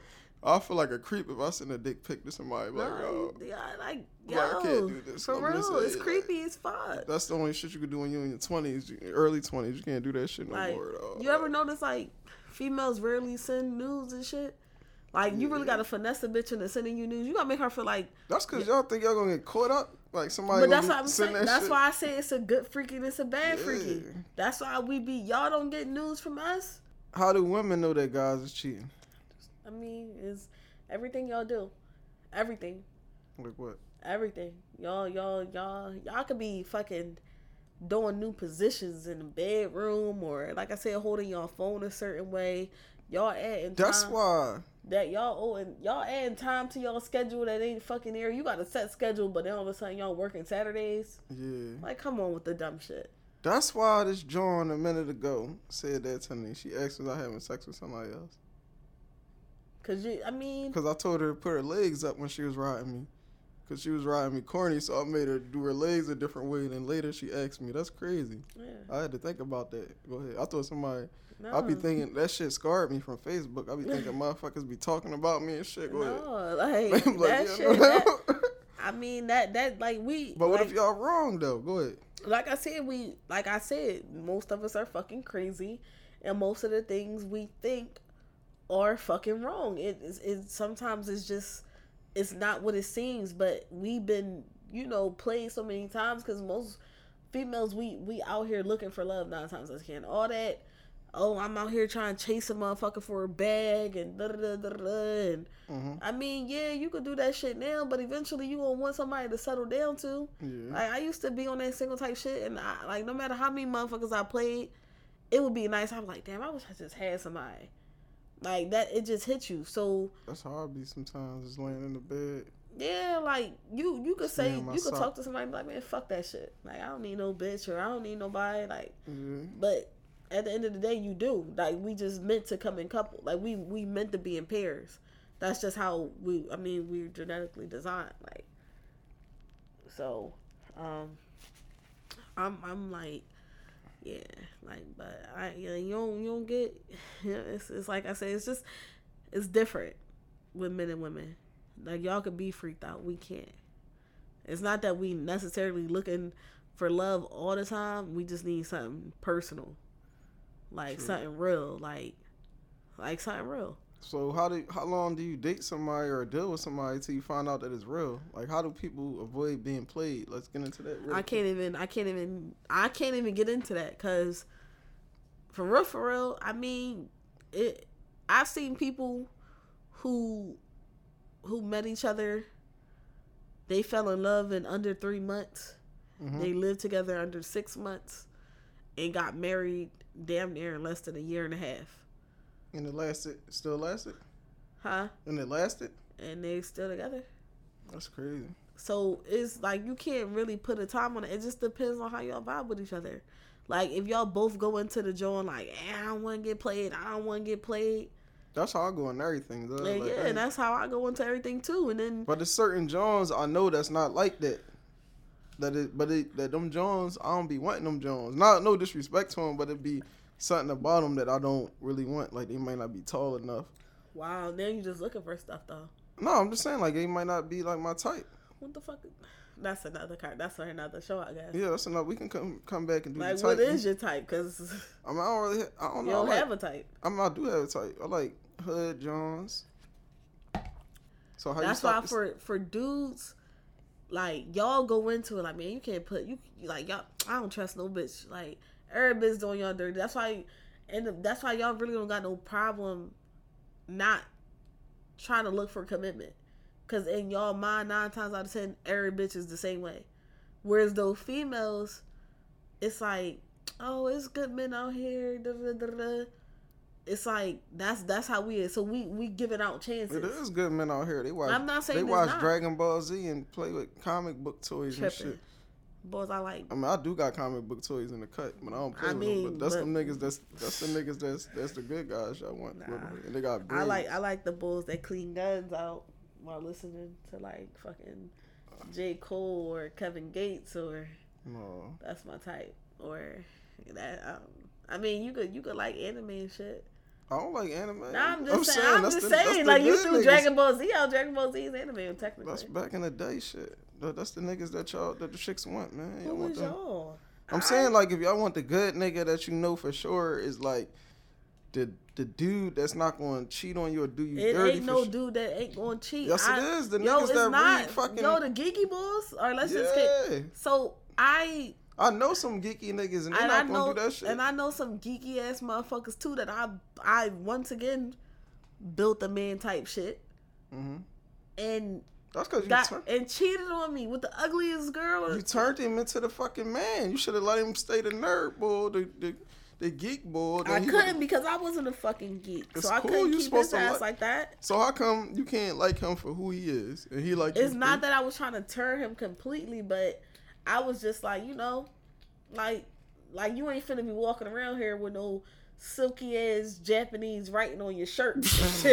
I feel like a creep if I send a dick pic to somebody. Like, No, yo, yeah, like Like, I can't do this. for I'm real, it's saying, creepy as fuck. that's the only shit you can do when you're in your twenties, early twenties. You can't do that shit no Like, more. Dog. you ever notice like females rarely send news and shit? Like, you really gotta finesse a bitch into sending you news. You gotta make her feel like That's because y'all think y'all gonna get caught up. Like somebody. But that's what I'm saying. that That's shit. why I say it's a good freaky and it's a bad freaky. That's why we be y'all don't get news from us. How do women know that guys is cheating? I mean, is everything y'all do, everything, Like what? everything. Y'all, y'all, y'all, y'all could be fucking doing new positions in the bedroom or like I said, holding your phone a certain way. Y'all adding That's time why. that y'all owing y'all adding time to y'all schedule that ain't fucking there. You got a set schedule, but then all of a sudden y'all working Saturdays. Yeah. Like, come on with the dumb shit. That's why this John a minute ago said that to me. She asked was I having sex with somebody else. Cause you, I mean, Cause I told her to put her legs up when she was riding me. Cause she was riding me corny, so I made her do her legs a different way. And then later she asked me. That's crazy. yeah. I had to think about that. Go ahead. I thought somebody. No. I be thinking that shit scarred me from Facebook. I'd be thinking motherfuckers be talking about me and shit. Go ahead. No, like, I'm like, that yeah, shit. no. That, I mean that that like we. but what like, if y'all wrong though? Go ahead. Like I said, we like I said, most of us are fucking crazy, and most of the things we think are fucking wrong. It is. It sometimes it's just it's not what it seems. But we've been you know played so many times because most females we we out here looking for love nine times out of ten. All that. Oh, I'm out here trying to chase a motherfucker for a bag and da da da da da. And hmm I mean, yeah, you could do that shit now, but eventually you gonna want somebody to settle down to. Yeah. Like I used to be on that single type shit, and I like no matter how many motherfuckers I played, it would be nice. I'm like, damn, I wish I just had somebody. Like that, it just hit you. So That's how I be sometimes. Just laying in the bed. yeah, like you, you could say Stay in my you could talk to somebody like, man, fuck that shit. Like I don't need no bitch or I don't need nobody. Like, Yeah. but at the end of the day, you do. Like we just meant to come in couple. Like we we meant to be in pairs. That's just how we. I mean, we're genetically designed. Like, so, um, I'm I'm like, yeah, like, but I yeah, you don't you don't get. Yeah, it's it's like I said, it's just it's different. with men and women. Like y'all could be freaked out. We can't. It's not that we necessarily looking for love all the time. We just need something personal. Like something real. Like like something real. So how do how long do you date somebody or deal with somebody till you find out that it's real? Like how do people avoid being played? Let's get into that. real I can't even I can't even I can't even get into that cuz for real for real, I mean it I've seen people who who met each other they fell in love in under 3 months. Mhm. They lived together under 6 months and got married damn near in less than a year and a half. And it lasted, still lasted, Huh? and it lasted. And they still together. That's crazy. So it's like you can't really put a time on it. It just depends on how y'all vibe with each other. Like if y'all both go into the joint like, eh, I don't want to get played. I don't want to get played. That's how I go in everything. Though. Like, Like, yeah, and that's how I go into everything too. And then But there's certain Jones I know that's not like that. That it, but it, that them Jones I don't be wanting them Jones. Not no disrespect to them, but it be something about them that I don't really want. Like they might not be tall enough. wow, now you just looking for stuff though. No, I'm just saying like they might not be like my type. What the fuck? That's another card. That's another show, I guess. Yeah, that's enough. We can come come back and do Like, the type. what is your type? Because I mean, I don't really. I don't you know. don't I, like, have a type. I mean, I do have a type. I like Hood Jones. So how That's you why this- for for dudes, like y'all go into it like, man, you can't put you like y'all. I don't trust no bitch. Like every bitch doing y'all dirty. That's why, and that's why y'all really don't got no problem not trying to look for commitment. Cause in y'all mind, nine times out of ten, every bitch is the same way. Whereas those females, it's like, oh, it's good men out here. Da, da, da. It's like that's that's how we is. So we we giving out chances. It is good men out here. They watch. I'm not saying they watch not. Dragon Ball Z and play with comic book toys and shit. Boys, I like. I mean, I do got comic book toys in the cut, but I don't play I with them. But that's but- them niggas. That's that's the niggas. That's that's the good guys y'all want. 'em. And they got. I like I like the bulls that clean guns out while listening to like fucking J Cole or Kevin Gates or No, that's my type or that. Um, I mean, you could you could like anime and shit. I don't like anime. Nah, I'm just saying. I'm that's just the- saying. Like you threw niggas. Dragon Ball Z out. Dragon Ball Z is anime technically. That's back in the day, shit. That- That's the niggas that y'all that the chicks want, man. Who Y'all want was them. y'all? I'm saying like if y'all want the good nigga that you know for sure is like the the dude that's not going to cheat on you or do you It dirty. ain't no sh- dude that ain't going to cheat. Yes, it I- is. The yo, niggas it's that not. fucking- Yo, the geeky bulls. Or let's just get. So I I know some geeky niggas and they're and not I gonna know, do that shit. and I know some geeky ass motherfuckers too that I I once again built a man type shit hmm and That's because you got tur- and cheated on me with the ugliest girl. you turned him into the fucking man. You should have let him stay the nerd boy, the the, the geek boy. I couldn't because I wasn't a fucking geek, so I cool, couldn't you keep his ass like- like that. So how come you can't like him for who he is and he like It's not that I was trying to turn him completely, but I was just like, you know, like like you ain't finna be walking around here with no silky ass Japanese writing on your shirt.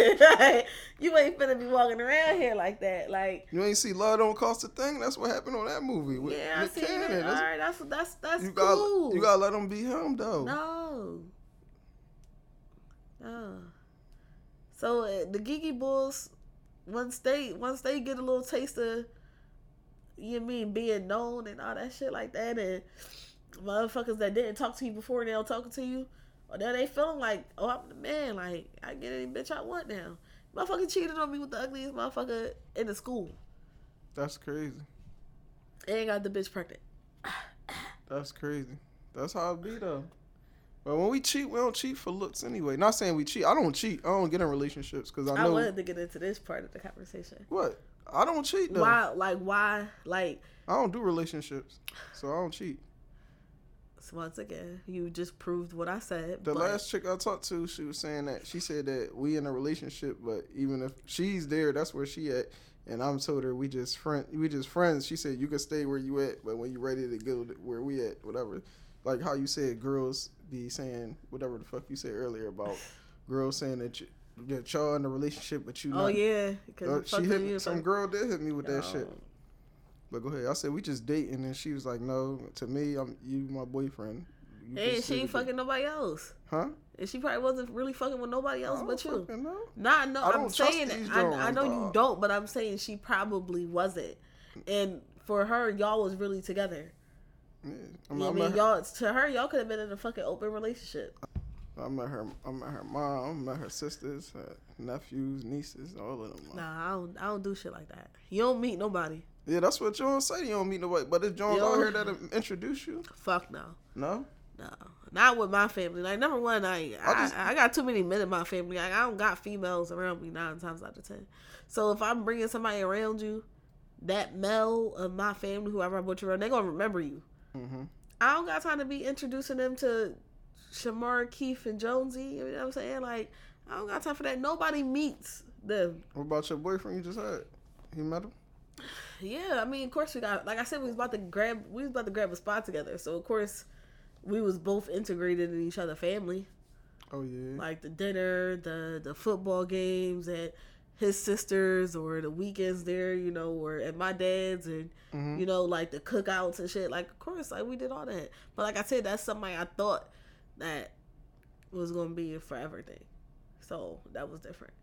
you ain't finna be walking around here like that. Like You ain't see Love Don't Cost a Thing? That's what happened on that movie. With yeah, I see Cannon. it. All That's- that's that's that's You cool. you gotta let him be him though. No. No. So uh, the Geeky Bulls, once they once they get a little taste of, you mean being known and all that shit like that, and motherfuckers that didn't talk to you before now talking to you, or now they feeling like, oh, I'm the man, like I get any bitch I want now. Motherfucker cheated on me with the ugliest motherfucker in the school. That's crazy. And got the bitch pregnant. That's crazy. That's how it be though. But when we cheat, we don't cheat for looks anyway. Not saying we cheat. I don't cheat. I don't get in relationships because I know I wanted to get into this part of the conversation. what. I don't cheat though. Why, like, why, like, I don't do relationships, so I don't cheat. So once again, you just proved what I said. The but last chick I talked to, she was saying that she said that we in a relationship, but even if she's there, that's where she at. And I'm told her we just friend, we just friends. She said you can stay where you at, but when you ready to go to where we at, whatever. Like how you said, girls be saying whatever the fuck you said earlier about girls saying that you, that y'all in a relationship, but you oh not. yeah, Uh, because she hit me, some girl did hit me with that shit. But go ahead. I said we just dating, and she was like, "No, to me, I'm you my boyfriend. You And she ain't fucking nobody else. Huh? And she probably wasn't really fucking with nobody else but you. know. Nah, no, I I'm trust saying these I, I know you don't, but I'm saying she probably wasn't. And for her, y'all was really together. Yeah. I You mean, know I, what I met mean, y'all to her, y'all could have been in a fucking open relationship. I met her. I met her mom. Met her sisters, her nephews, nieces, all of them. Nah, I don't, I don't do shit like that. You don't meet nobody. Yeah, that's what Jones say. You don't meet nobody, but if Jones out here that introduce you, Fuck no. no. No, not with my family. Like number one, I I, I just- I got too many men in my family. Like, I don't got females around me nine times out of ten. So if I'm bringing somebody around you, that male of my family, whoever I put you around, they gonna remember you. hmm I don't got time to be introducing them to Shamar, Keith, and Jonesy. You know what I'm saying? Like I don't got time for that. Nobody meets them. What about your boyfriend you just had? You met him? Yeah, I mean, of course we got. Like I said, we was about to grab. We was about to grab a spot together. So of course, we was both integrated in each other family. Oh yeah. like the dinner, the the football games at his sisters or the weekends there, you know, or at my dad's and Mhm. you know, like the cookouts and shit. Like of course, like we did all that. But like I said, that's somebody I thought that was gonna be a forever thing. So that was different.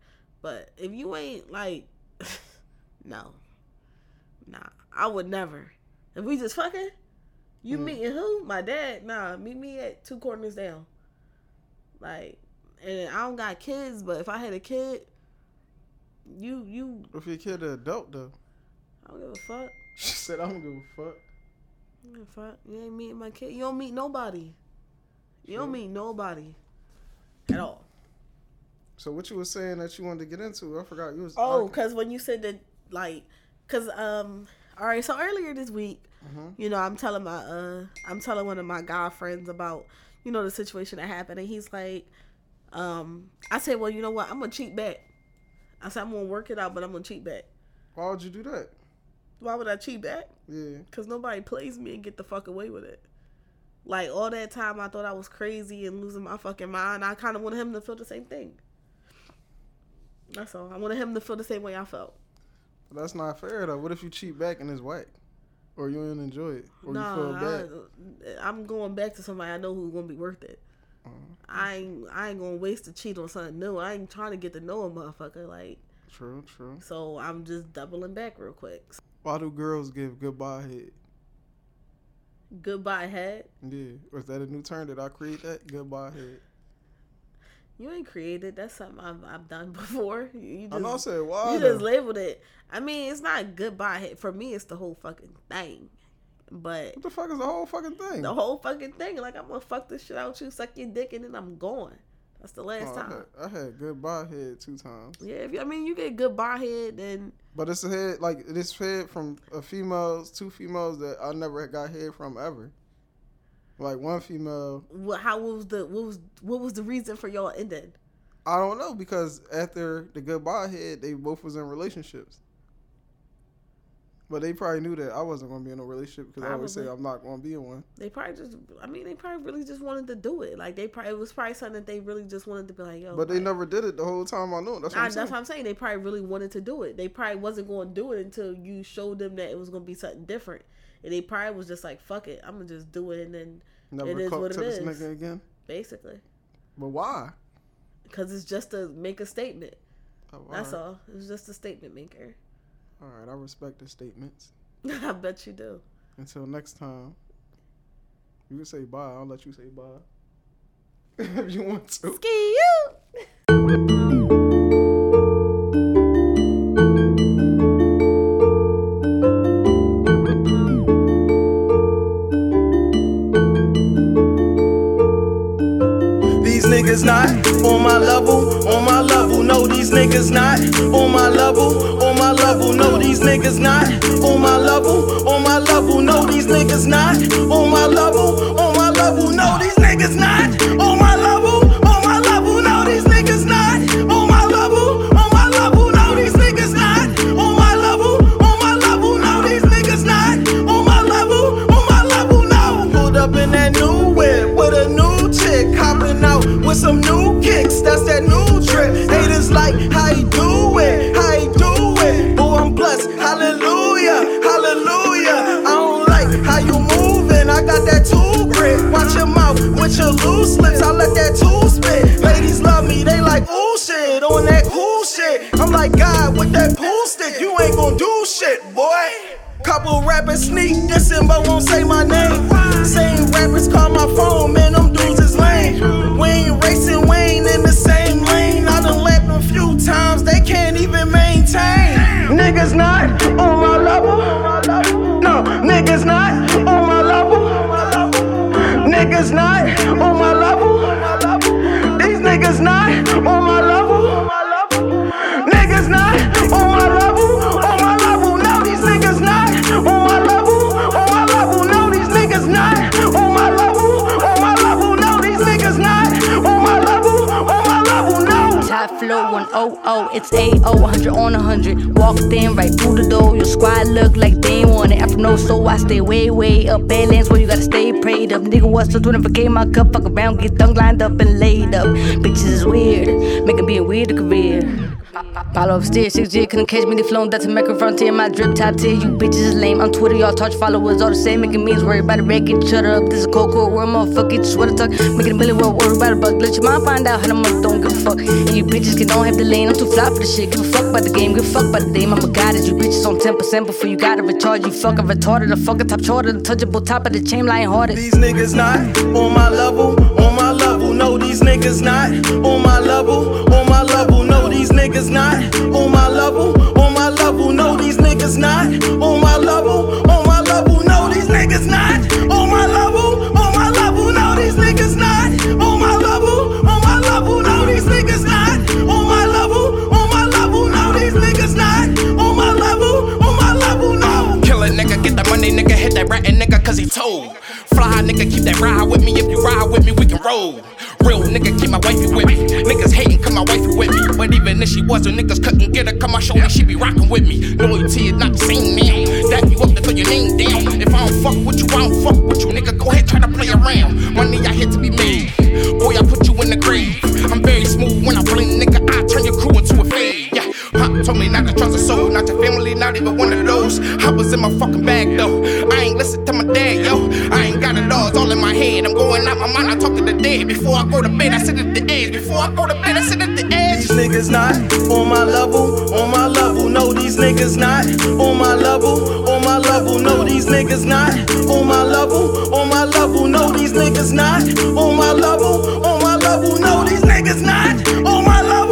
But if you ain't like no. Nah. I would never. If we just fucking you Mm. meeting who? My dad? Nah, meet me at two corners down. Like, and I don't got kids, but if I had a kid, you you If your kid an adult though, I don't give a fuck. she said I don't give a fuck. I don't give a fuck. You ain't meeting my kid. You don't meet nobody. You don't meet nobody at all. So what you were saying that you wanted to get into? I forgot you was. Oh, because when you said that, like, cause um, all right. So earlier this week, Mhm. you know, I'm telling my uh, I'm telling one of my guy friends about, you know, the situation that happened, and he's like, um, I said, well, you know what, I'm gonna cheat back. I said I'm gonna work it out, but I'm gonna cheat back. Why would you do that? Why would I cheat back? Yeah. Cause nobody plays me and get the fuck away with it. Like all that time, I thought I was crazy and losing my fucking mind. I kind of wanted him to feel the same thing. That's all. I wanted him to feel the same way I felt. But that's not fair though. What if you cheat back and it's whack, or you didn't enjoy it, or you feel bad? I, I'm going back to somebody I know who's gonna be worth it. Mhm. I ain't, I ain't gonna waste to cheat on something new. I ain't trying to get to know a motherfucker. Like, True, true. so I'm just doubling back real quick. Why do girls give goodbye head? Goodbye, head. Yeah. Was that a new term? Did I create that? Goodbye head. You ain't created. That's something I've, I've done before. You, just, I know I said why. you though. just labeled it. I mean, it's not goodbye. head. For me, it's the whole fucking thing. But What the fuck is the whole fucking thing? the whole fucking thing, like I'm gonna fuck this shit out you, suck your dick, and then I'm going. That's the last Oh, I, time. had, I had goodbye head two times. Yeah, if you, I mean, you get good goodbye head, then But it's a head like this head from a females, two females that I never got head from ever. Like one female, what? How what was the what was what was the reason for y'all ending? I don't know because after the goodbye head, they both was in relationships. But they probably knew that I wasn't gonna be in a relationship because I always say I'm not gonna be in one. They probably just, I mean, they probably really just wanted to do it. Like they probably it was probably something that they really just wanted to be like, yo. But they like- never did it the whole time I knew it. That's what I, I'm saying. that's what I'm saying. They probably really wanted to do it. They probably wasn't going to do it until you showed them that it was going to be something different. And they probably was just like, "Fuck it, I'm gonna just do it." And then never it is what to it this nigga again. basically, But why? because it's just to make a statement. Oh, That's alright. all. It's just a statement maker. All right, I respect the statements. I bet you do. Until next time, you can say bye. I'll let you say bye if you want to. Ski you. These niggas not on my level, these niggas not on my level, on my level. No, these niggas not on my level, on my level. No, these niggas not on my level, on my level. No, these rappers sneak dissing but won't say my name. Same rappers call my phone, man, it's AO 100 on 100. Walked in right through the door, your squad look like they want it. After no so I stay way, way up. Badlands where you gotta stay prayed up. Nigga still doing forgave my cup. Fuck around, get thunk lined up and laid up. Bitches is weird, making be a weird career. Follow upstairs, 6G, couldn't catch me, they flown down to Mecca frontier. My drip top tier, you bitches is lame. On Twitter, y'all touch followers, all the same, making memes, worry about the red, get each other up. This is cold, cold world, motherfucker, get your sweater tuck. Making a million world, worry about a buck. Let your mind find out how the mother don't give a fuck. And you bitches can don't have the lane, I'm too fly for the shit. Give a fuck about the game, give a fuck about the game. I'm a goddess, you bitches on 10% before you gotta recharge. You fucking retarded, the fucking top shorter, untouchable top of the chain, lying hardest. These niggas not on my level, on my level. No, these niggas not on my level, my level. No, these niggas not on my level, on my level. No, these niggas not on my level, on my level. No, these niggas not on my level, on my level. No, these niggas not on my level, on my level. No, these niggas not on my level, on my level. No, these niggas not on my level, on my level. No. Kill a nigga, get that money, nigga, hit that ratting nigga, cause he told. Fly nigga, keep that ride with me. If you ride with me, we can roll. Real nigga, keep my wifey with me. Niggas hating, come my wifey with me. But even if she wasn't, niggas couldn't get her, come my shoulder, she be rocking with me. Loyalty is not the same, man. That you up to throw your name down. If I don't fuck with you, I don't fuck with you, nigga. Go ahead, try to play around. Money I hit to be made. Boy, I put you in the grave. I'm very smooth when I blink, nigga. I turn your crew into a fade. Yeah, Pop told me not to trust a soul, not your family, not even one of those. I was in my fucking bag though. I ain't listen to my dad, yo. I ain't got all, it's all in my head. I'm going out my mind, I talk to the dead. Before I go to bed, I sit at the. Before I bed, I sit at the edge. These niggas not on my level, on my level. No, these niggas not on my level, on my level. No, these niggas not on my level, on my level. No, these niggas not on my level, on my level. No, these niggas not on my level.